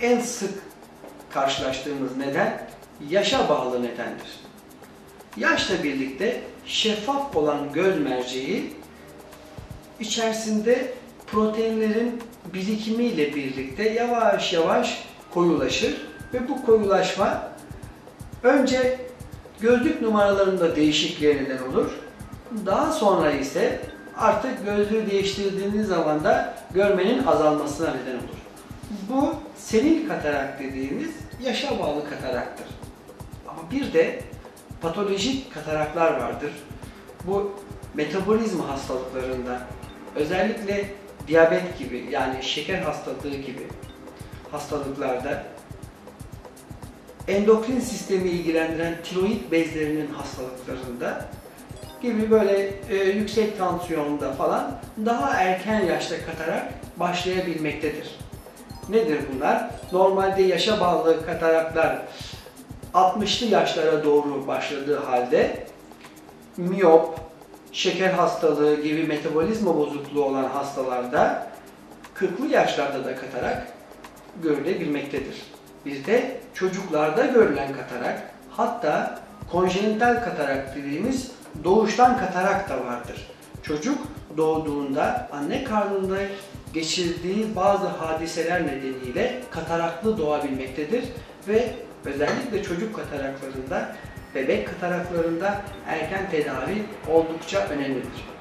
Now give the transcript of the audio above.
en sık karşılaştığımız neden yaşa bağlı nedendir. Yaşla birlikte şeffaf olan göz merceği içerisinde proteinlerin birikimiyle birlikte yavaş yavaş koyulaşır ve bu koyulaşma önce gözlük numaralarında değişikliğe olur. Daha sonra ise artık gözlüğü değiştirdiğiniz zaman da görmenin azalmasına neden olur. Bu senil katarak dediğimiz yaşa bağlı kataraktır. Ama bir de patolojik kataraklar vardır. Bu metabolizma hastalıklarında özellikle diyabet gibi yani şeker hastalığı gibi hastalıklarda endokrin sistemi ilgilendiren tiroid bezlerinin hastalıklarında gibi böyle e, yüksek tansiyonda falan daha erken yaşta katarak başlayabilmektedir. Nedir bunlar? Normalde yaşa bağlı kataraklar 60'lı yaşlara doğru başladığı halde miyop, şeker hastalığı gibi metabolizma bozukluğu olan hastalarda 40'lı yaşlarda da katarak görülebilmektedir. Bir de çocuklarda görülen katarak hatta konjenital katarak dediğimiz doğuştan katarak da vardır. Çocuk doğduğunda anne karnında geçirdiği bazı hadiseler nedeniyle kataraklı doğabilmektedir ve özellikle çocuk kataraklarında, bebek kataraklarında erken tedavi oldukça önemlidir.